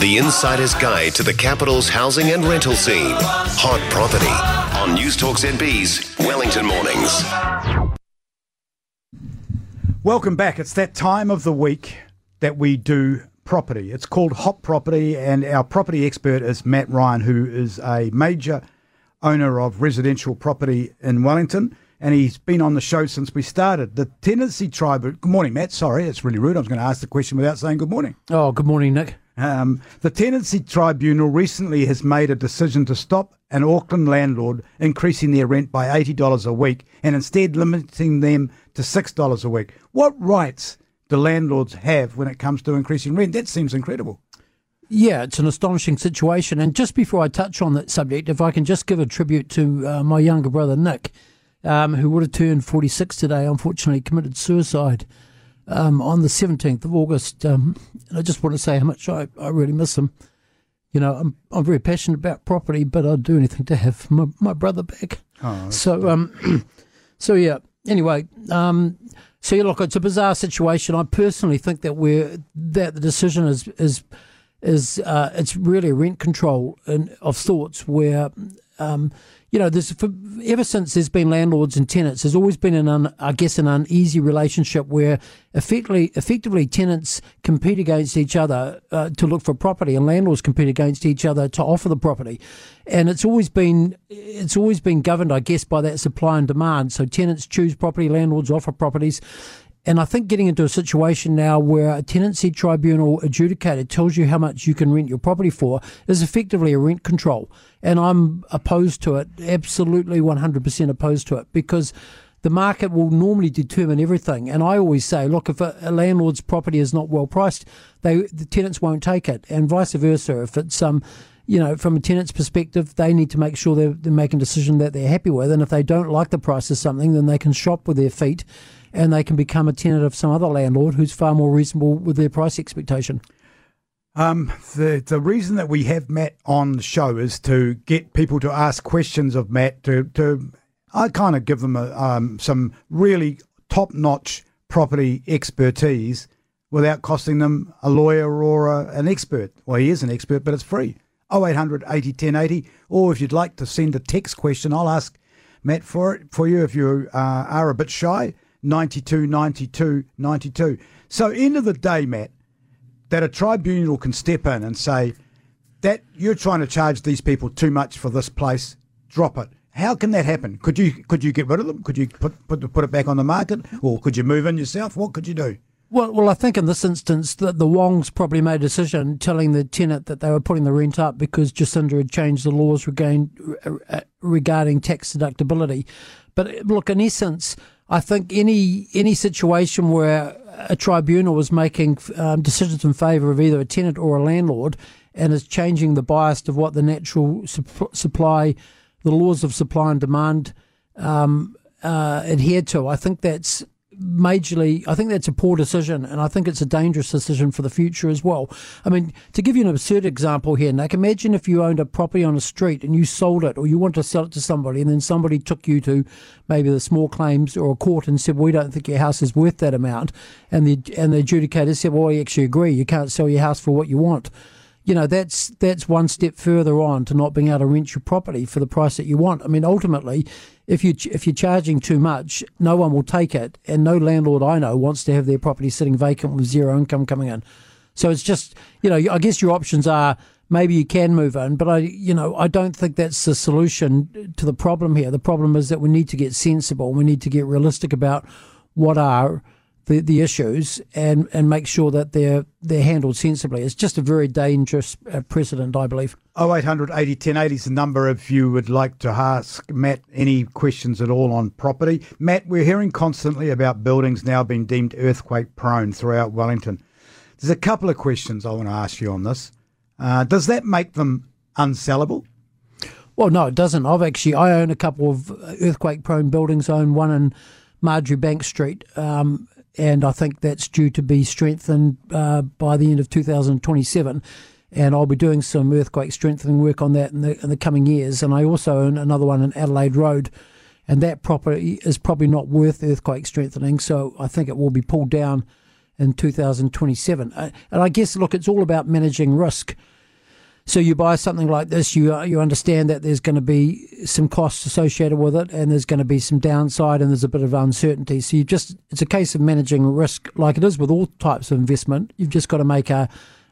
The insider's guide to the capital's housing and rental scene. Hot property on Newstalk ZB's Wellington Mornings. Welcome back. It's that time of the week that we do property. It's called Hot Property, and our property expert is Matt Ryan, who is a major owner of residential property in Wellington. And he's been on the show since we started. The Tenancy Tribe. Good morning, Matt. Sorry, it's really rude. I was going to ask the question without saying good morning. Oh, good morning, Nick. Um, the Tenancy Tribunal recently has made a decision to stop an Auckland landlord increasing their rent by $80 a week and instead limiting them to $6 a week. What rights do landlords have when it comes to increasing rent? That seems incredible. Yeah, it's an astonishing situation. And just before I touch on that subject, if I can just give a tribute to uh, my younger brother, Nick, um, who would have turned 46 today, unfortunately committed suicide um, on the 17th of August. Um, and I just want to say how much I, I really miss him. You know, I'm, I'm very passionate about property, but I'd do anything to have my, my brother back. Oh, so, um, so yeah. Anyway, um, so yeah, look, it's a bizarre situation. I personally think that we're that the decision is is is uh, it's really a rent control in, of sorts where. Um, you know, there's for, ever since there's been landlords and tenants, there's always been an, un, I guess, an uneasy relationship where effectively, effectively tenants compete against each other uh, to look for property, and landlords compete against each other to offer the property, and it's always been, it's always been governed, I guess, by that supply and demand. So tenants choose property, landlords offer properties, and I think getting into a situation now where a tenancy tribunal adjudicator tells you how much you can rent your property for is effectively a rent control. And I'm opposed to it, absolutely 100% opposed to it, because the market will normally determine everything. And I always say, look, if a, a landlord's property is not well priced, they the tenants won't take it, and vice versa. If it's um, you know, from a tenant's perspective, they need to make sure they're, they're making a decision that they're happy with. And if they don't like the price of something, then they can shop with their feet and they can become a tenant of some other landlord who's far more reasonable with their price expectation. Um, the the reason that we have Matt on the show is to get people to ask questions of Matt to to I kind of give them a, um, some really top notch property expertise without costing them a lawyer or a, an expert. Well, he is an expert, but it's free. 0800 80 1080. Or if you'd like to send a text question, I'll ask Matt for it for you if you uh, are a bit shy. 92, 92, 92. So, end of the day, Matt, that a tribunal can step in and say that you're trying to charge these people too much for this place, drop it. How can that happen? Could you could you get rid of them? Could you put put put it back on the market, or could you move in yourself? What could you do? Well, well, I think in this instance that the Wongs probably made a decision telling the tenant that they were putting the rent up because Jacinda had changed the laws regarding, uh, regarding tax deductibility. But look, in essence, I think any any situation where a tribunal was making um, decisions in favour of either a tenant or a landlord and is changing the bias of what the natural su- supply, the laws of supply and demand um, uh, adhere to, I think that's majorly, I think that's a poor decision, and I think it's a dangerous decision for the future as well. I mean, to give you an absurd example here, Nick, imagine if you owned a property on a street and you sold it, or you want to sell it to somebody, and then somebody took you to maybe the small claims or a court and said, "We don't think your house is worth that amount," and the and the adjudicator said, "Well, we actually agree. You can't sell your house for what you want." You know that's that's one step further on to not being able to rent your property for the price that you want. I mean, ultimately, if you if you're charging too much, no one will take it, and no landlord I know wants to have their property sitting vacant with zero income coming in. So it's just you know I guess your options are maybe you can move in, but I you know I don't think that's the solution to the problem here. The problem is that we need to get sensible. We need to get realistic about what are the, the issues and, and make sure that they're they're handled sensibly. It's just a very dangerous uh, precedent, I believe. 0800 80 1080 is the number if you would like to ask Matt any questions at all on property. Matt, we're hearing constantly about buildings now being deemed earthquake prone throughout Wellington. There's a couple of questions I want to ask you on this. Uh, does that make them unsellable? Well, no, it doesn't. I've actually I own a couple of earthquake prone buildings. I own one in Marjoribanks Street. Um, and I think that's due to be strengthened uh, by the end of 2027. And I'll be doing some earthquake strengthening work on that in the, in the coming years. And I also own another one in Adelaide Road, and that property is probably not worth earthquake strengthening. So I think it will be pulled down in 2027. Uh, and I guess, look, it's all about managing risk. So you buy something like this, you uh, you understand that there's going to be some costs associated with it, and there's going to be some downside, and there's a bit of uncertainty. So you just it's a case of managing risk, like it is with all types of investment. You've just got to make a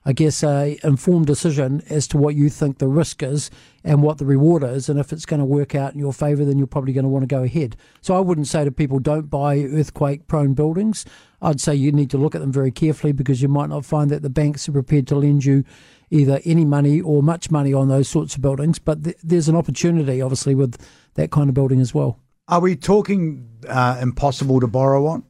I guess, a informed decision as to what you think the risk is and what the reward is. And if it's going to work out in your favour, then you're probably going to want to go ahead. So I wouldn't say to people, don't buy earthquake prone buildings. I'd say you need to look at them very carefully because you might not find that the banks are prepared to lend you either any money or much money on those sorts of buildings. But th- there's an opportunity, obviously, with that kind of building as well. Are we talking uh, impossible to borrow on?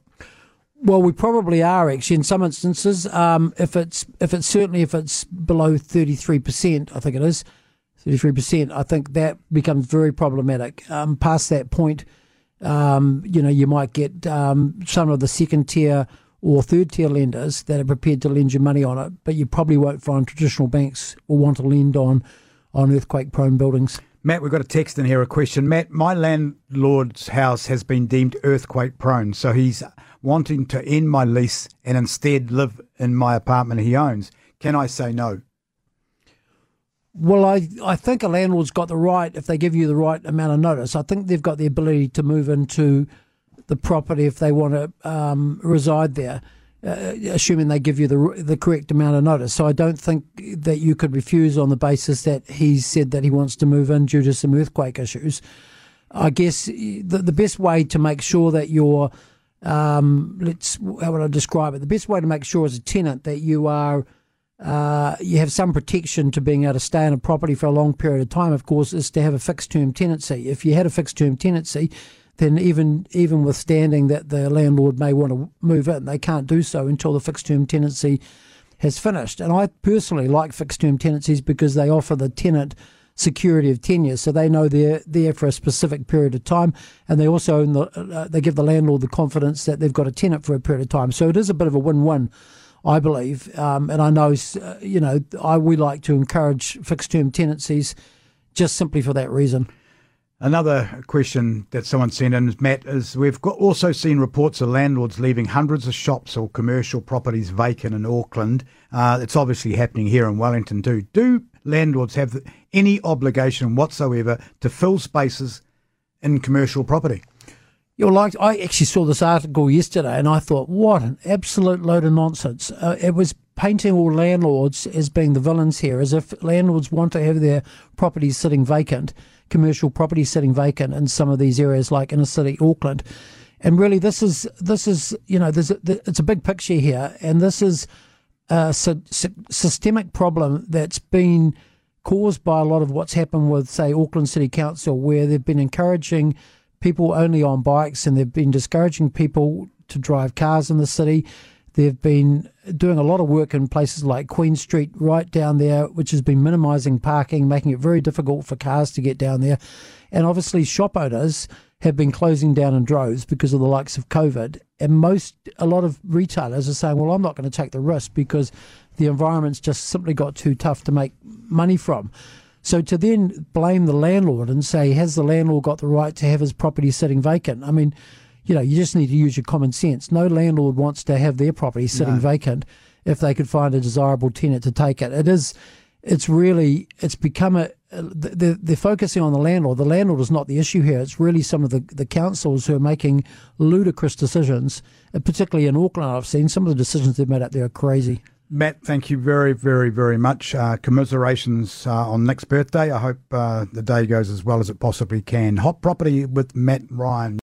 Well, we probably are actually in some instances. Um, if it's if it's certainly if it's below thirty three percent, I think it is thirty three percent. I think that becomes very problematic. Um, past that point, um, you know, you might get um, some of the second tier or third tier lenders that are prepared to lend you money on it, but you probably won't find traditional banks will want to lend on on earthquake prone buildings. Matt, we've got a text in here, a question. Matt, my landlord's house has been deemed earthquake prone, so he's wanting to end my lease and instead live in my apartment he owns. Can I say no? Well, I, I think a landlord's got the right, if they give you the right amount of notice, I think they've got the ability to move into the property if they want to um, reside there, uh, assuming they give you the, the correct amount of notice. So I don't think that you could refuse on the basis that he said that he wants to move in due to some earthquake issues. I guess the, the best way to make sure that you're um, let's how would I describe it? The best way to make sure as a tenant that you are uh, you have some protection to being able to stay in a property for a long period of time, of course, is to have a fixed term tenancy. If you had a fixed term tenancy, then even even withstanding that the landlord may want to move in, they can't do so until the fixed term tenancy has finished. And I personally like fixed term tenancies because they offer the tenant security of tenure, so they know they're there for a specific period of time, and they also the, uh, they give the landlord the confidence that they've got a tenant for a period of time. So it is a bit of a win-win, I believe. Um, and I know, uh, you know, I we like to encourage fixed-term tenancies, just simply for that reason. Another question that someone sent in, Matt, is we've got also seen reports of landlords leaving hundreds of shops or commercial properties vacant in Auckland. Uh, it's obviously happening here in Wellington too. Do landlords have any obligation whatsoever to fill spaces in commercial property? You're like, I actually saw this article yesterday and I thought, what an absolute load of nonsense. Uh, it was painting all landlords as being the villains here, as if landlords want to have their properties sitting vacant, commercial properties sitting vacant in some of these areas like inner city Auckland. And really, this is this is you know, there's a, it's a big picture here, and this is a systemic problem that's been caused by a lot of what's happened with, say, Auckland City Council, where they've been encouraging people only on bikes and they've been discouraging people to drive cars in the city. They've been doing a lot of work in places like Queen Street, right down there, which has been minimising parking, making it very difficult for cars to get down there. And obviously, shop owners have been closing down in droves because of the likes of COVID. And most, a lot of retailers are saying, well, I'm not going to take the risk because the environment's just simply got too tough to make money from. So to then blame the landlord and say, has the landlord got the right to have his property sitting vacant? I mean, you know, you just need to use your common sense. No landlord wants to have their property sitting no. vacant if they could find a desirable tenant to take it. It is, it's really, it's become a, they're, they're focusing on the landlord. The landlord is not the issue here. It's really some of the, the councils who are making ludicrous decisions, particularly in Auckland. I've seen some of the decisions they've made up there are crazy. Matt, thank you very, very, very much. Uh, commiserations uh, on Nick's birthday. I hope uh, the day goes as well as it possibly can. Hot property with Matt Ryan.